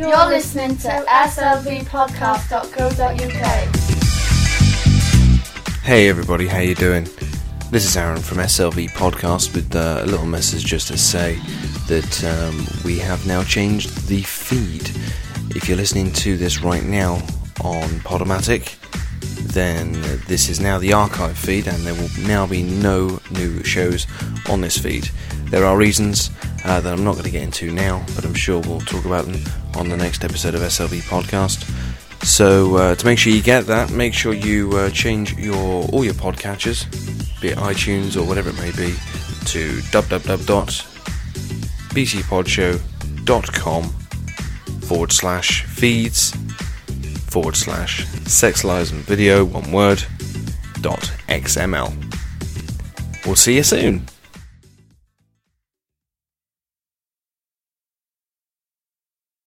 You're listening to slvpodcast.co.uk. Hey everybody, how you doing? This is Aaron from SLV Podcast with uh, a little message just to say that um, we have now changed the feed. If you're listening to this right now on Podomatic, then this is now the archive feed, and there will now be no new shows on this feed. There are reasons uh, that I'm not going to get into now, but I'm sure we'll talk about them on the next episode of SLV Podcast. So uh, to make sure you get that, make sure you uh, change your all your podcatchers, be it iTunes or whatever it may be, to www.btpodshow.com forward slash feeds forward slash sex lies and video one word dot xml. We'll see you soon.